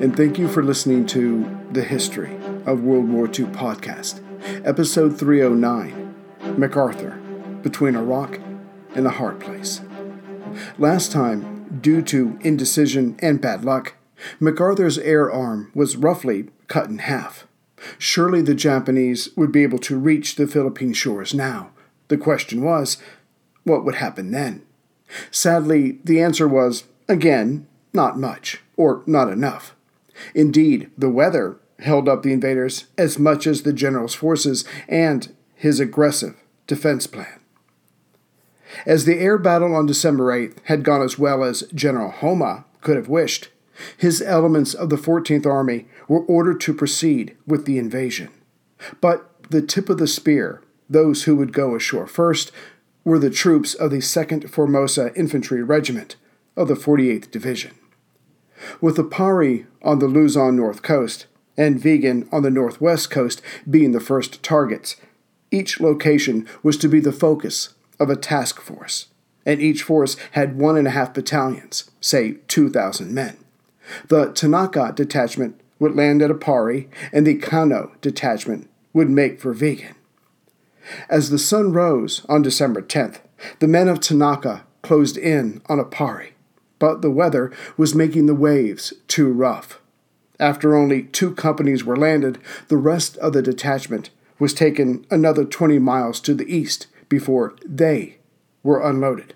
and thank you for listening to The History of World War II podcast, episode 309 MacArthur Between a Rock and a Hard Place. Last time, due to indecision and bad luck, MacArthur's air arm was roughly cut in half. Surely the Japanese would be able to reach the Philippine shores now. The question was, what would happen then? Sadly, the answer was, again, not much, or not enough. Indeed, the weather held up the invaders as much as the general's forces and his aggressive defense plan. As the air battle on December 8th had gone as well as General Homma could have wished, his elements of the 14th Army were ordered to proceed with the invasion. But the tip of the spear, those who would go ashore first, were the troops of the 2nd Formosa Infantry Regiment of the 48th Division. With Aparri on the Luzon north coast and Vigan on the northwest coast being the first targets, each location was to be the focus of a task force, and each force had one and a half battalions, say 2,000 men. The Tanaka detachment would land at Aparri, and the Kanno detachment would make for Vigan. As the sun rose on December 10th, the men of Tanaka closed in on Aparri, but the weather was making the waves too rough. After only two companies were landed, the rest of the detachment was taken another 20 miles to the east before they were unloaded.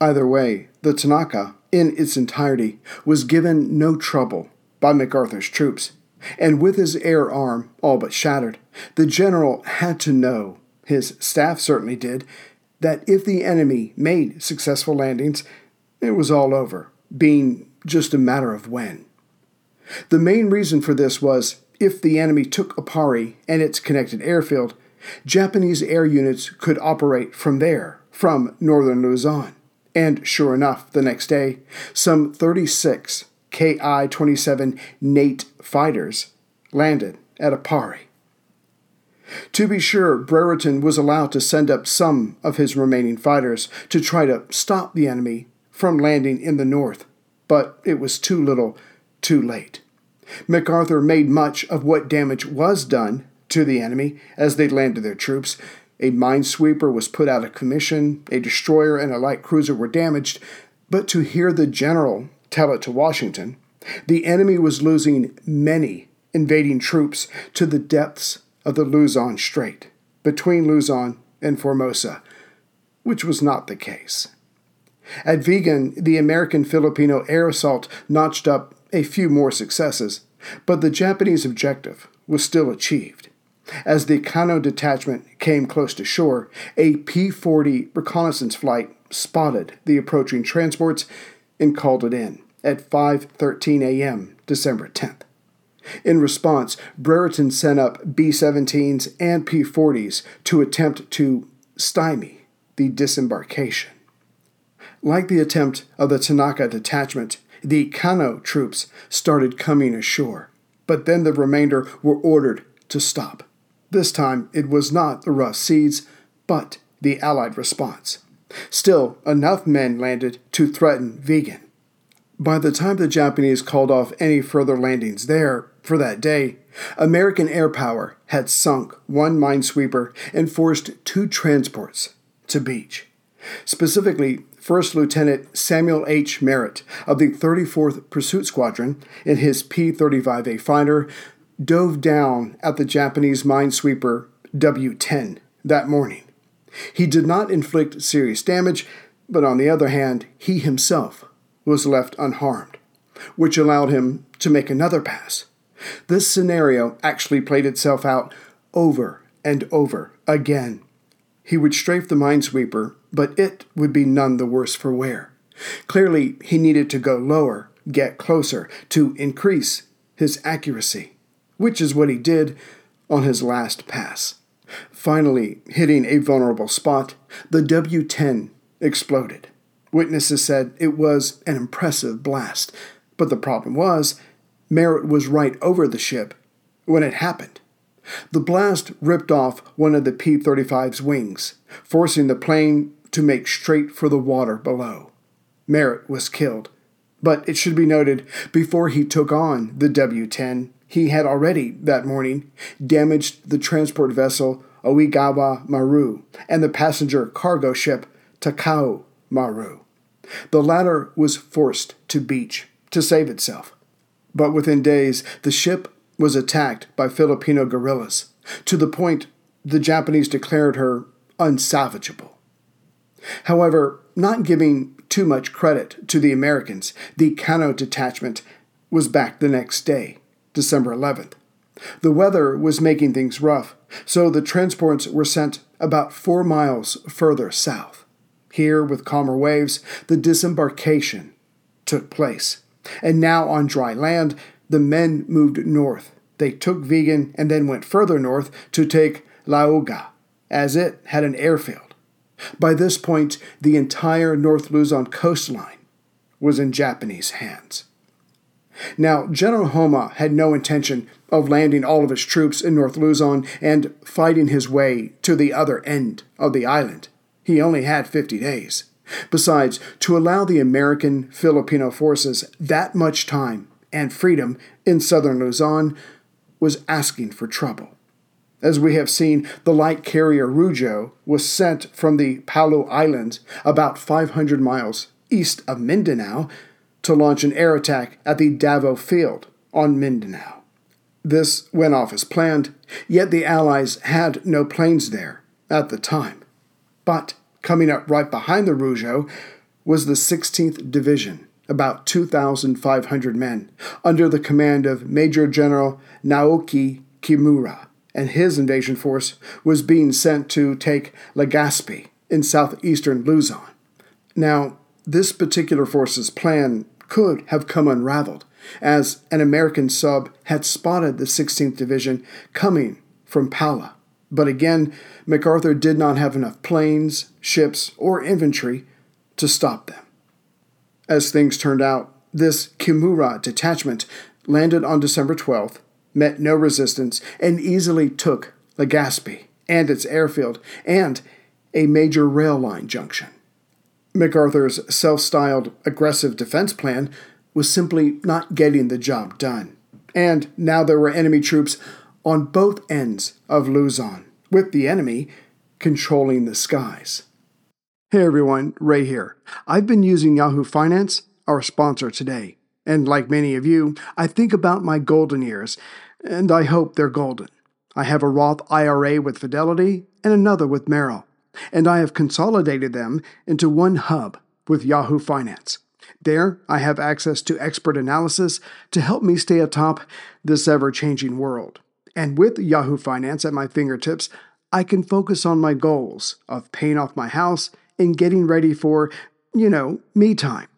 Either way, the Tanaka, in its entirety, was given no trouble by MacArthur's troops, and with his air arm all but shattered, the general had to know, his staff certainly did, that if the enemy made successful landings, it was all over, being just a matter of when. The main reason for this was if the enemy took Aparri and its connected airfield, Japanese air units could operate from there, from northern Luzon. And sure enough, the next day, some 36 Ki 27 Nate fighters landed at Aparri. To be sure, Brereton was allowed to send up some of his remaining fighters to try to stop the enemy from landing in the north, but it was too little, too late. MacArthur made much of what damage was done to the enemy as they landed their troops. A minesweeper was put out of commission, a destroyer and a light cruiser were damaged, but to hear the general tell it to Washington, the enemy was losing many invading troops to the depths of the Luzon Strait, between Luzon and Formosa, which was not the case. At Vigan, the American Filipino air assault notched up a few more successes, but the Japanese objective was still achieved. As the Kanno detachment came close to shore, a P 40 reconnaissance flight spotted the approaching transports and called it in at 5:13 a.m. December 10th. In response, Brereton sent up B 17s and P 40s to attempt to stymie the disembarkation. Like the attempt of the Tanaka detachment, the Kanno troops started coming ashore, but then the remainder were ordered to stop. This time it was not the rough seas, but the Allied response. Still, enough men landed to threaten Vigan. By the time the Japanese called off any further landings there for that day, American air power had sunk one minesweeper and forced two transports to beach. Specifically, First Lieutenant Samuel H. Marett of the 34th Pursuit Squadron in his P 35A fighter dove down at the Japanese minesweeper W 10 that morning. He did not inflict serious damage, but on the other hand, he himself was left unharmed, which allowed him to make another pass. This scenario actually played itself out over and over again. He would strafe the minesweeper, but it would be none the worse for wear. Clearly, he needed to go lower, get closer, to increase his accuracy, which is what he did on his last pass. Finally, hitting a vulnerable spot, the W 10 exploded. Witnesses said it was an impressive blast, but the problem was, Marett was right over the ship when it happened. The blast ripped off one of the P 35's wings, forcing the plane to make straight for the water below. Marett was killed, but it should be noted before he took on the W 10, he had already, that morning, damaged the transport vessel Oigawa Maru and the passenger cargo ship Takao Maru. The latter was forced to beach to save itself. But within days, the ship was attacked by Filipino guerrillas, to the point the Japanese declared her unsalvageable. However, not giving too much credit to the Americans, the Kanno detachment was back the next day, December 11th. The weather was making things rough, so the transports were sent about four miles further south. Here, with calmer waves, the disembarkation took place. And now on dry land, the men moved north. They took Vigan and then went further north to take Laoag, as it had an airfield. By this point, the entire North Luzon coastline was in Japanese hands. Now, General Homma had no intention of landing all of his troops in North Luzon and fighting his way to the other end of the island. He only had 50 days. Besides, to allow the American Filipino forces that much time and freedom in southern Luzon was asking for trouble. As we have seen, the light carrier Ryujo was sent from the Palau Islands, about 500 miles east of Mindanao, to launch an air attack at the Davao field on Mindanao. This went off as planned, yet the Allies had no planes there at the time. But coming up right behind the Ryujo was the 16th Division, about 2,500 men, under the command of Major General Naoki Kimura, and his invasion force was being sent to take Legazpi in southeastern Luzon. Now, this particular force's plan could have come unraveled, as an American sub had spotted the 16th Division coming from Palau. But again, MacArthur did not have enough planes, ships, or infantry to stop them. As things turned out, this Kimura detachment landed on December 12th, met no resistance, and easily took Legazpi and its airfield and a major rail line junction. MacArthur's self styled aggressive defense plan was simply not getting the job done. And now there were enemy troops on both ends of Luzon, with the enemy controlling the skies. Hey everyone, Ray here. I've been using Yahoo Finance, our sponsor today, and like many of you, I think about my golden years, and I hope they're golden. I have a Roth IRA with Fidelity and another with Merrill, and I have consolidated them into one hub with Yahoo Finance. There, I have access to expert analysis to help me stay atop this ever changing world And with Yahoo Finance at my fingertips, I can focus on my goals of paying off my house and getting ready for, you know, me time.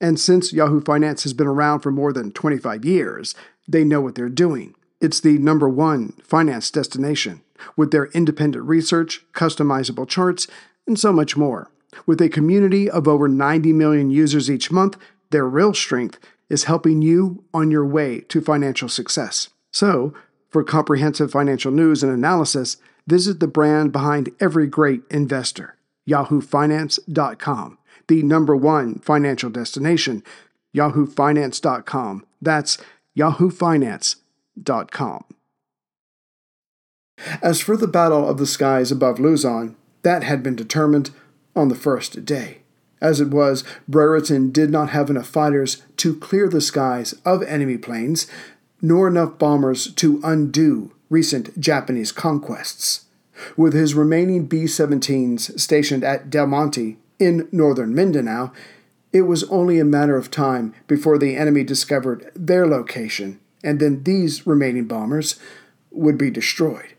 And since Yahoo Finance has been around for more than 25 years, they know what they're doing. It's the number one finance destination with their independent research, customizable charts, and so much more. With a community of over 90 million users each month, their real strength is helping you on your way to financial success. So, for comprehensive financial news and analysis, visit the brand behind every great investor, yahoofinance.com, the number one financial destination, yahoofinance.com. That's yahoofinance.com. As for the battle of the skies above Luzon, that had been determined on the first day. As it was, Brereton did not have enough fighters to clear the skies of enemy planes, nor enough bombers to undo recent Japanese conquests. With his remaining B 17s stationed at Del Monte in northern Mindanao, it was only a matter of time before the enemy discovered their location, and then these remaining bombers would be destroyed.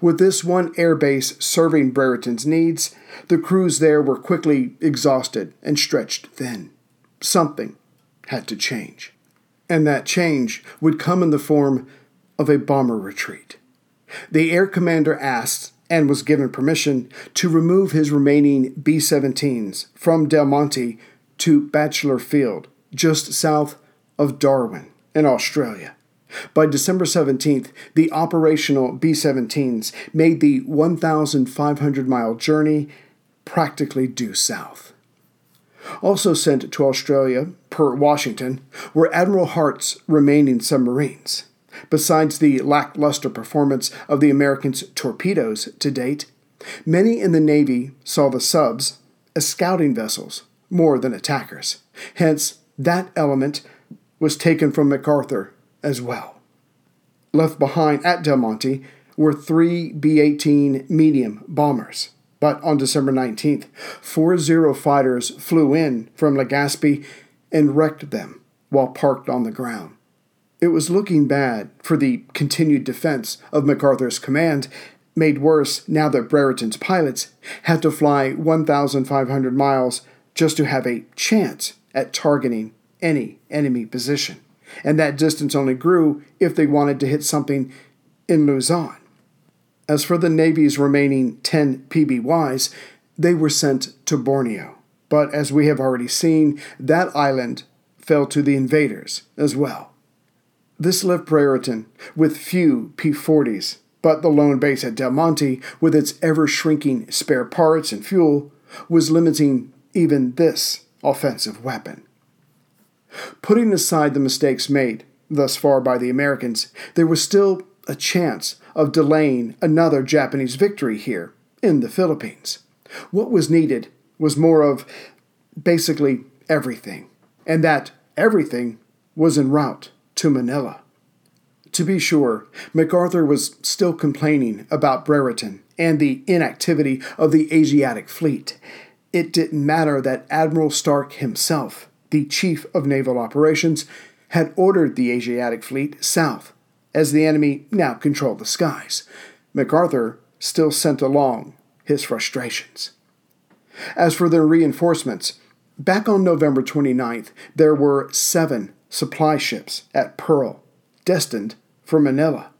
With this one airbase serving Brereton's needs, the crews there were quickly exhausted and stretched thin. Something had to change. And that change would come in the form of a bomber retreat. The air commander asked and was given permission to remove his remaining B 17s from Del Monte to Batchelor Field, just south of Darwin in Australia. By December 17th, the operational B 17s made the 1,500 mile journey practically due south. Also sent to Australia, per Washington, were Admiral Hart's remaining submarines. Besides the lackluster performance of the Americans' torpedoes to date, many in the Navy saw the subs as scouting vessels more than attackers. Hence, that element was taken from MacArthur as well. Left behind at Del Monte were three B 18 medium bombers. But on December 19th, four Zero fighters flew in from Legazpi and wrecked them while parked on the ground. It was looking bad for the continued defense of MacArthur's command, made worse now that Brereton's pilots had to fly 1,500 miles just to have a chance at targeting any enemy position and that distance only grew if they wanted to hit something in Luzon. As for the Navy's remaining 10 PBYs, they were sent to Borneo. But as we have already seen, that island fell to the invaders as well. This left Brereton with few P 40s, but the lone base at Del Monte, with its ever shrinking spare parts and fuel, was limiting even this offensive weapon. Putting aside the mistakes made thus far by the Americans, there was still a chance of delaying another Japanese victory here in the Philippines. What was needed was more of basically everything, and that everything was en route to Manila. To be sure, MacArthur was still complaining about Brereton and the inactivity of the Asiatic fleet. It didn't matter that Admiral Stark himself the chief of naval operations, had ordered the Asiatic fleet south, as the enemy now controlled the skies. MacArthur still sent along his frustrations. As for their reinforcements, back on November 29th, there were seven supply ships at Pearl, destined for Manila.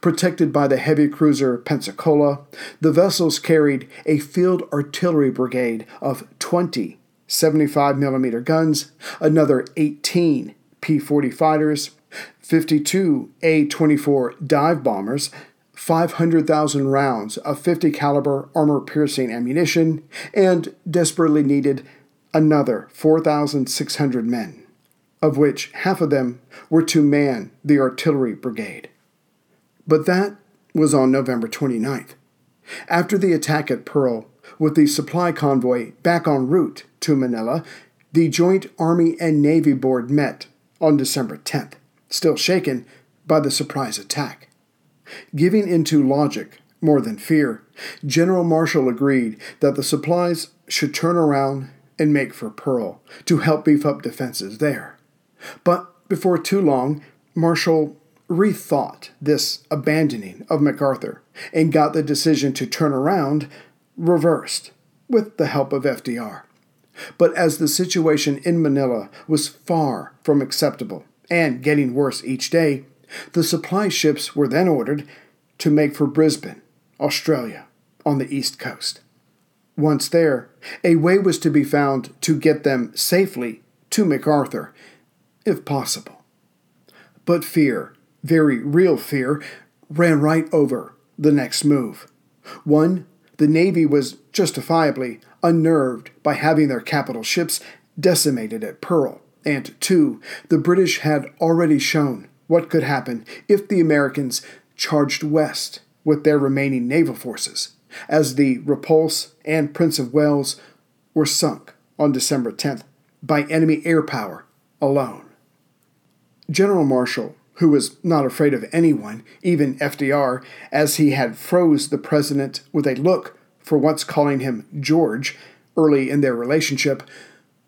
Protected by the heavy cruiser Pensacola, the vessels carried a field artillery brigade of 20 75 millimeter guns, another 18 P 40 fighters, 52 A 24 dive bombers, 500,000 rounds of 50 caliber armor piercing ammunition, and desperately needed another 4,600 men, of which half of them were to man the artillery brigade. But that was on November 29th. After the attack at Pearl, with the supply convoy back en route to Manila, the Joint Army and Navy Board met on December 10th, still shaken by the surprise attack. Giving into logic more than fear, General Marshall agreed that the supplies should turn around and make for Pearl to help beef up defenses there. But before too long, Marshall rethought this abandoning of MacArthur and got the decision to turn around reversed with the help of FDR. But as the situation in Manila was far from acceptable and getting worse each day, the supply ships were then ordered to make for Brisbane, Australia, on the east coast. Once there, a way was to be found to get them safely to MacArthur, if possible. But fear, very real fear, ran right over the next move. One, the Navy was justifiably unnerved by having their capital ships decimated at Pearl, and two, the British had already shown what could happen if the Americans charged west with their remaining naval forces, as the Repulse and Prince of Wales were sunk on December 10th by enemy air power alone. General Marshall, who was not afraid of anyone, even FDR, as he had froze the president with a look for once calling him George early in their relationship,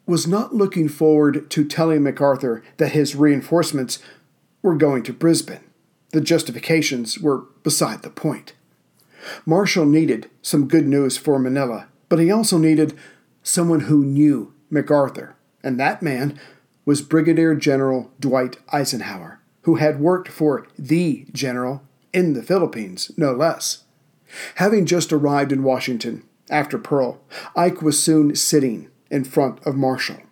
was not looking forward to telling MacArthur that his reinforcements were going to Brisbane. The justifications were beside the point. Marshall needed some good news for Manila, but he also needed someone who knew MacArthur, and that man was Brigadier General Dwight Eisenhower, who had worked for the general in the Philippines, no less. Having just arrived in Washington after Pearl, Ike was soon sitting in front of Marshall.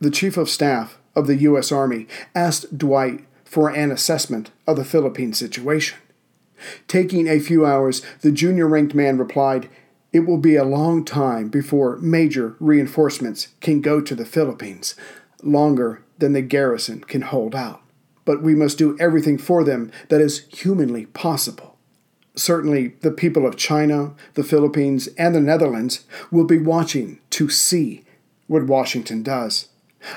The Chief of Staff of the U.S. Army asked Dwight for an assessment of the Philippine situation. Taking a few hours, the junior ranked man replied, It will be a long time before major reinforcements can go to the Philippines, longer than the garrison can hold out. But we must do everything for them that is humanly possible. Certainly, the people of China, the Philippines, and the Netherlands will be watching to see what Washington does.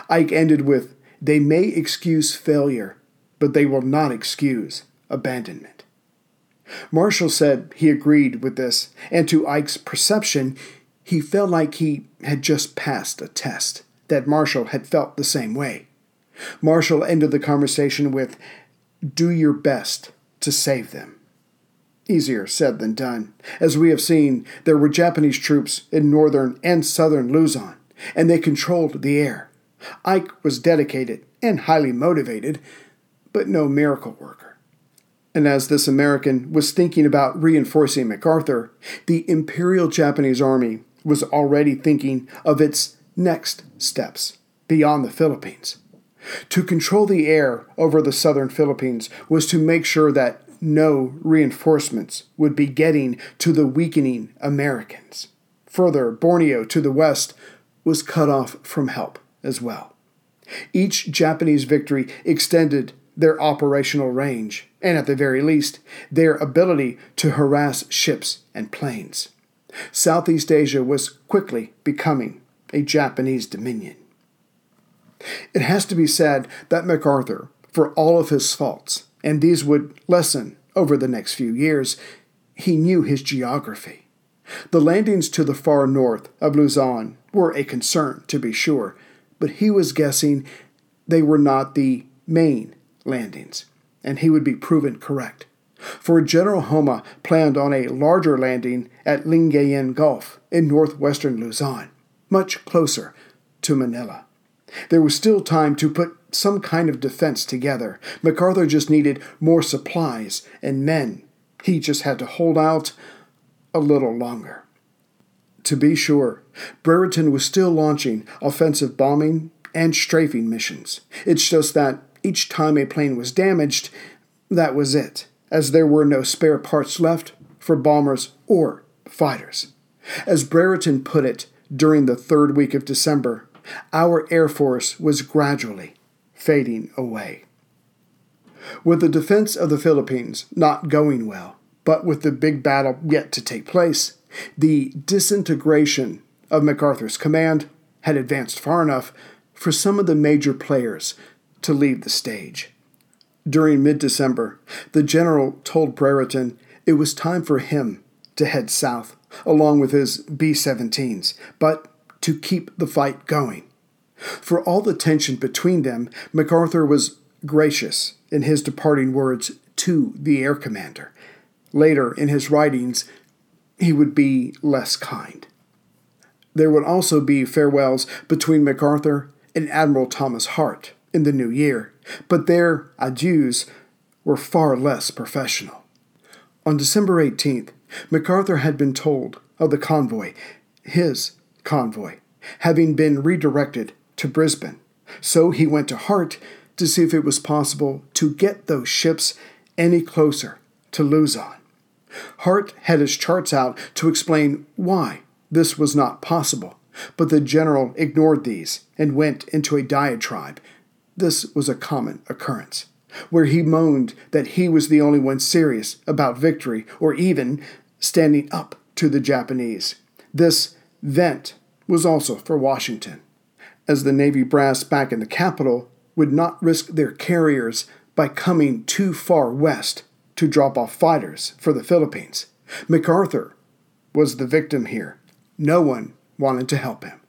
Ike ended with, They may excuse failure, but they will not excuse abandonment. Marshall said he agreed with this, and to Ike's perception, he felt like he had just passed a test, that Marshall had felt the same way. Marshall ended the conversation with, Do your best to save them. Easier said than done. As we have seen, there were Japanese troops in northern and southern Luzon, and they controlled the air. Ike was dedicated and highly motivated, but no miracle worker. And as this American was thinking about reinforcing MacArthur, the Imperial Japanese Army was already thinking of its next steps beyond the Philippines. To control the air over the southern Philippines was to make sure that no reinforcements would be getting to the weakening Americans. Further, Borneo to the west was cut off from help as well. Each Japanese victory extended their operational range, and at the very least, their ability to harass ships and planes. Southeast Asia was quickly becoming a Japanese dominion. It has to be said that MacArthur, for all of his faults, and these would lessen over the next few years, he knew his geography. The landings to the far north of Luzon were a concern, to be sure, but he was guessing they were not the main landings, and he would be proven correct. For General Homma planned on a larger landing at Lingayen Gulf in northwestern Luzon, much closer to Manila. There was still time to put some kind of defense together. MacArthur just needed more supplies and men. He just had to hold out a little longer. To be sure, Brereton was still launching offensive bombing and strafing missions. It's just that each time a plane was damaged, that was it, as there were no spare parts left for bombers or fighters. As Brereton put it during the third week of December, our Air Force was gradually fading away. With the defense of the Philippines not going well, but with the big battle yet to take place, the disintegration of MacArthur's command had advanced far enough for some of the major players to leave the stage. During mid December, the general told Brereton it was time for him to head south, along with his B 17s, but to keep the fight going. For all the tension between them, MacArthur was gracious in his departing words to the air commander. Later in his writings, he would be less kind. There would also be farewells between MacArthur and Admiral Thomas Hart in the new year, but their adieus were far less professional. On December 18th, MacArthur had been told of the convoy, his convoy, having been redirected to Brisbane. So he went to Hart to see if it was possible to get those ships any closer to Luzon. Hart had his charts out to explain why this was not possible, but the general ignored these and went into a diatribe. This was a common occurrence, where he moaned that he was the only one serious about victory or even standing up to the Japanese. This vent was also for Washington, as the Navy brass back in the capital would not risk their carriers by coming too far west to drop off fighters for the Philippines. MacArthur was the victim here. No one wanted to help him.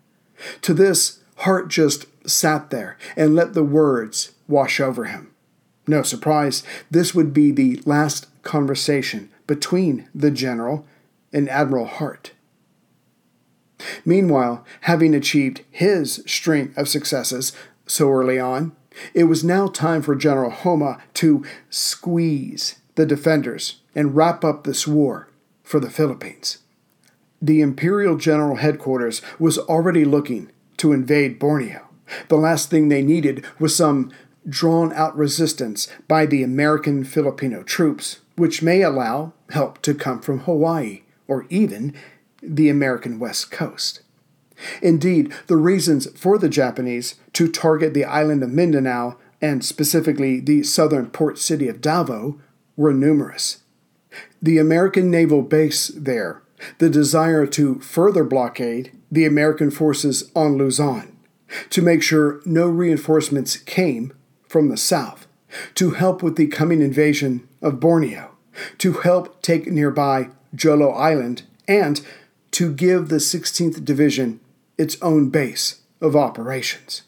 To this, Hart just sat there and let the words wash over him. No surprise, this would be the last conversation between the general and Admiral Hart. Meanwhile, having achieved his string of successes so early on, it was now time for General Homma to squeeze the defenders and wrap up this war for the Philippines. The Imperial General Headquarters was already looking to invade Borneo. The last thing they needed was some drawn out resistance by the American Filipino troops, which may allow help to come from Hawaii or even the American West Coast. Indeed, the reasons for the Japanese to target the island of Mindanao and specifically the southern port city of Davao were numerous. The American naval base there, the desire to further blockade the American forces on Luzon, to make sure no reinforcements came from the south, to help with the coming invasion of Borneo, to help take nearby Jolo Island, and to give the 16th Division its own base of operations.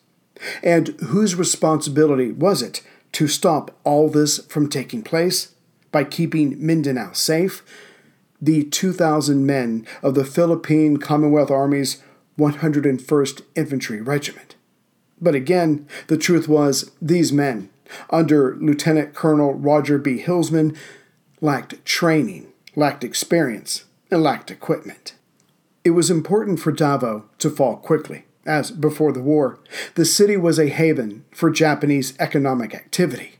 And whose responsibility was it to stop all this from taking place? By keeping Mindanao safe? The 2,000 men of the Philippine Commonwealth Army's 101st Infantry Regiment. But again, the truth was these men, under Lieutenant Colonel Roger B. Hilsman, lacked training, lacked experience, and lacked equipment. It was important for Davao to fall quickly, as before the war, the city was a haven for Japanese economic activity.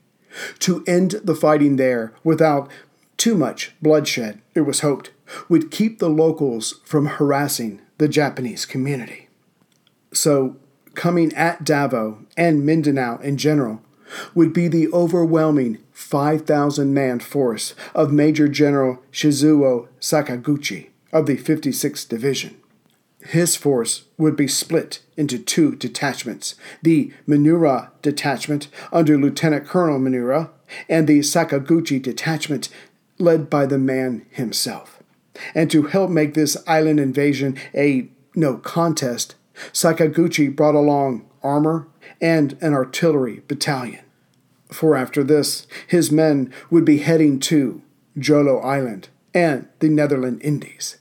To end the fighting there without too much bloodshed, it was hoped, would keep the locals from harassing the Japanese community. So, coming at Davao and Mindanao in general would be the overwhelming 5,000 man force of Major General Shizuo Sakaguchi of the 56th Division. His force would be split into two detachments the Miura Detachment under Lieutenant Colonel Miura, and the Sakaguchi Detachment led by the man himself. And to help make this island invasion a no contest, Sakaguchi brought along armor and an artillery battalion. For after this, his men would be heading to Jolo Island and the Netherland Indies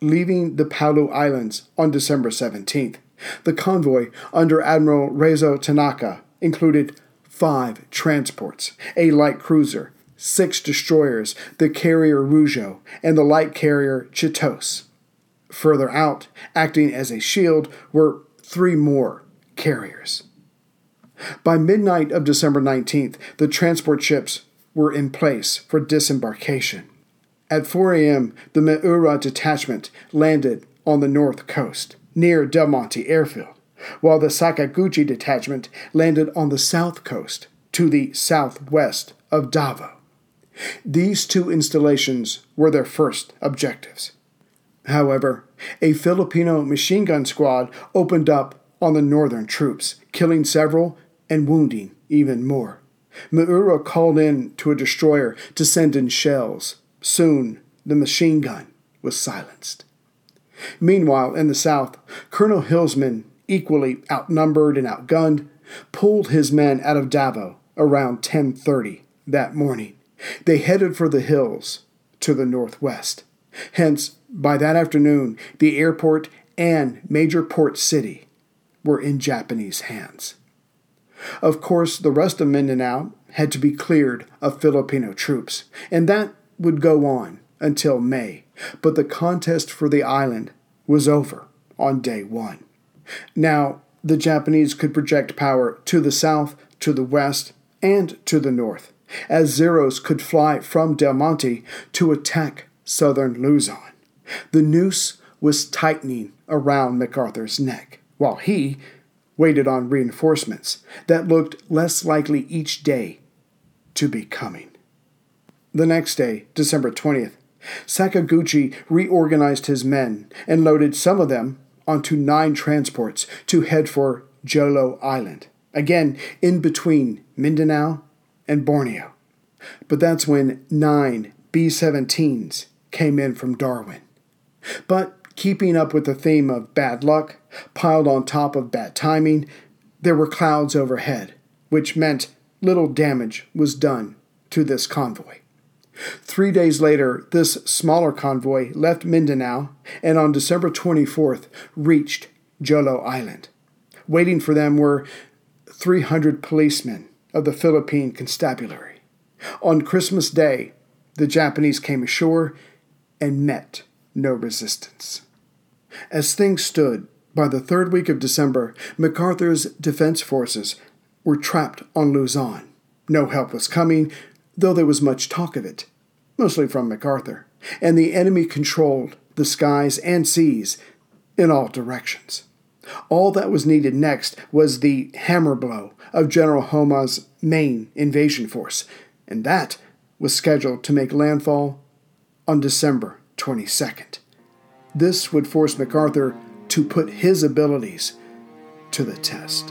leaving the Palau Islands on December 17th. The convoy under Admiral Raizo Tanaka included five transports, a light cruiser, six destroyers, the carrier Ryujo, and the light carrier Chitose. Further out, acting as a shield, were three more carriers. By midnight of December 19th, the transport ships were in place for disembarkation. At 4 a.m., the Miura detachment landed on the north coast, near Del Monte Airfield, while the Sakaguchi detachment landed on the south coast, to the southwest of Davao. These two installations were their first objectives. However, a Filipino machine gun squad opened up on the northern troops, killing several and wounding even more. Miura called in to a destroyer to send in shells, Soon the machine gun was silenced. Meanwhile, in the south, Colonel Hilsman, equally outnumbered and outgunned, pulled his men out of Davao around 10:30 that morning. They headed for the hills to the northwest. Hence, by that afternoon, the airport and major port city were in Japanese hands. Of course, the rest of Mindanao had to be cleared of Filipino troops, and that would go on until May. But the contest for the island was over on day one. Now, the Japanese could project power to the south, to the west, and to the north, as Zeros could fly from Del Monte to attack southern Luzon. The noose was tightening around MacArthur's neck, while he waited on reinforcements that looked less likely each day to be coming. The next day, December 20th, Sakaguchi reorganized his men and loaded some of them onto nine transports to head for Jolo Island, again in between Mindanao and Borneo. But that's when nine B 17s came in from Darwin. But keeping up with the theme of bad luck, piled on top of bad timing, there were clouds overhead, which meant little damage was done to this convoy. Three days later, this smaller convoy left Mindanao and on December 24th reached Jolo Island. Waiting for them were 300 policemen of the Philippine Constabulary. On Christmas Day, the Japanese came ashore and met no resistance. As things stood, by the third week of December, MacArthur's defense forces were trapped on Luzon. No help was coming, though there was much talk of it, mostly from MacArthur, and the enemy controlled the skies and seas in all directions. All that was needed next was the hammer blow of General Homma's main invasion force, and that was scheduled to make landfall on December 22nd. This would force MacArthur to put his abilities to the test.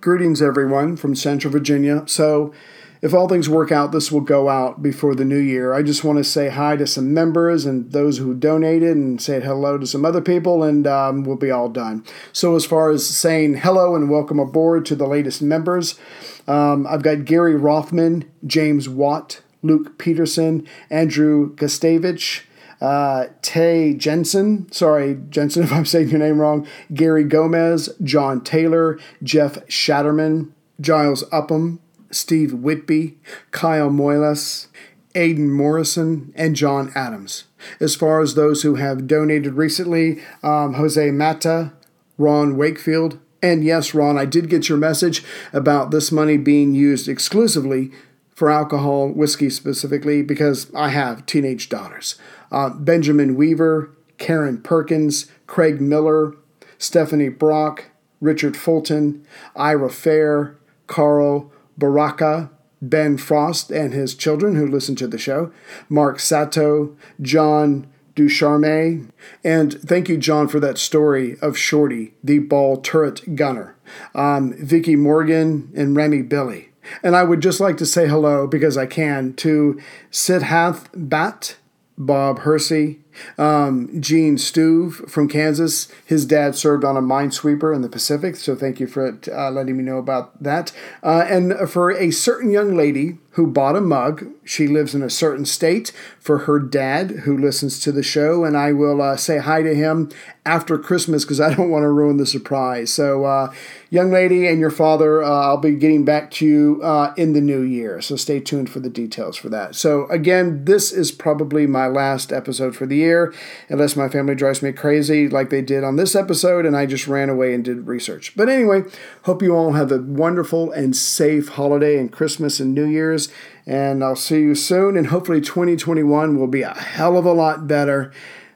Greetings, everyone, from Central Virginia. So, if all things work out, this will go out before the new year. I just want to say hi to some members and those who donated and say hello to some other people, and um, we'll be all done. So, as far as saying hello and welcome aboard to the latest members, um, I've got Gary Rothman, James Watt, Luke Peterson, Andrew Gustavich, uh, Tay Jensen, sorry, Jensen, if I'm saying your name wrong, Gary Gomez, John Taylor, Jeff Shatterman, Giles Upham, Steve Whitby, Kyle Moyles, Aidan Morrison, and John Adams. As far as those who have donated recently, um, Jose Mata, Ron Wakefield, and yes, Ron, I did get your message about this money being used exclusively for alcohol, whiskey specifically, because I have teenage daughters. Uh, Benjamin Weaver, Karen Perkins, Craig Miller, Stephanie Brock, Richard Fulton, Ira Fair, Carl Baraka, Ben Frost and his children who listen to the show, Mark Sato, John Ducharme, and thank you, John, for that story of Shorty, the ball turret gunner, um, Vicky Morgan, and Remy Billy. And I would just like to say hello, because I can, to Sidhath Bat, Bob Hersey, um, Gene Stuve from Kansas. His dad served on a minesweeper in the Pacific, so thank you for uh, letting me know about that. Uh, and for a certain young lady who bought a mug. She lives in a certain state for her dad who listens to the show, and I will uh, say hi to him after Christmas because I don't want to ruin the surprise. So, uh, young lady and your father, uh, I'll be getting back to you uh, in the new year. So, stay tuned for the details for that. So, again, this is probably my last episode for the year, unless my family drives me crazy like they did on this episode, and I just ran away and did research. But anyway, hope you all have a wonderful and safe holiday and Christmas and New Year's. And I'll see you soon. And hopefully, 2021 will be a hell of a lot better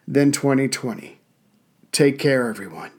than 2020. Take care, everyone.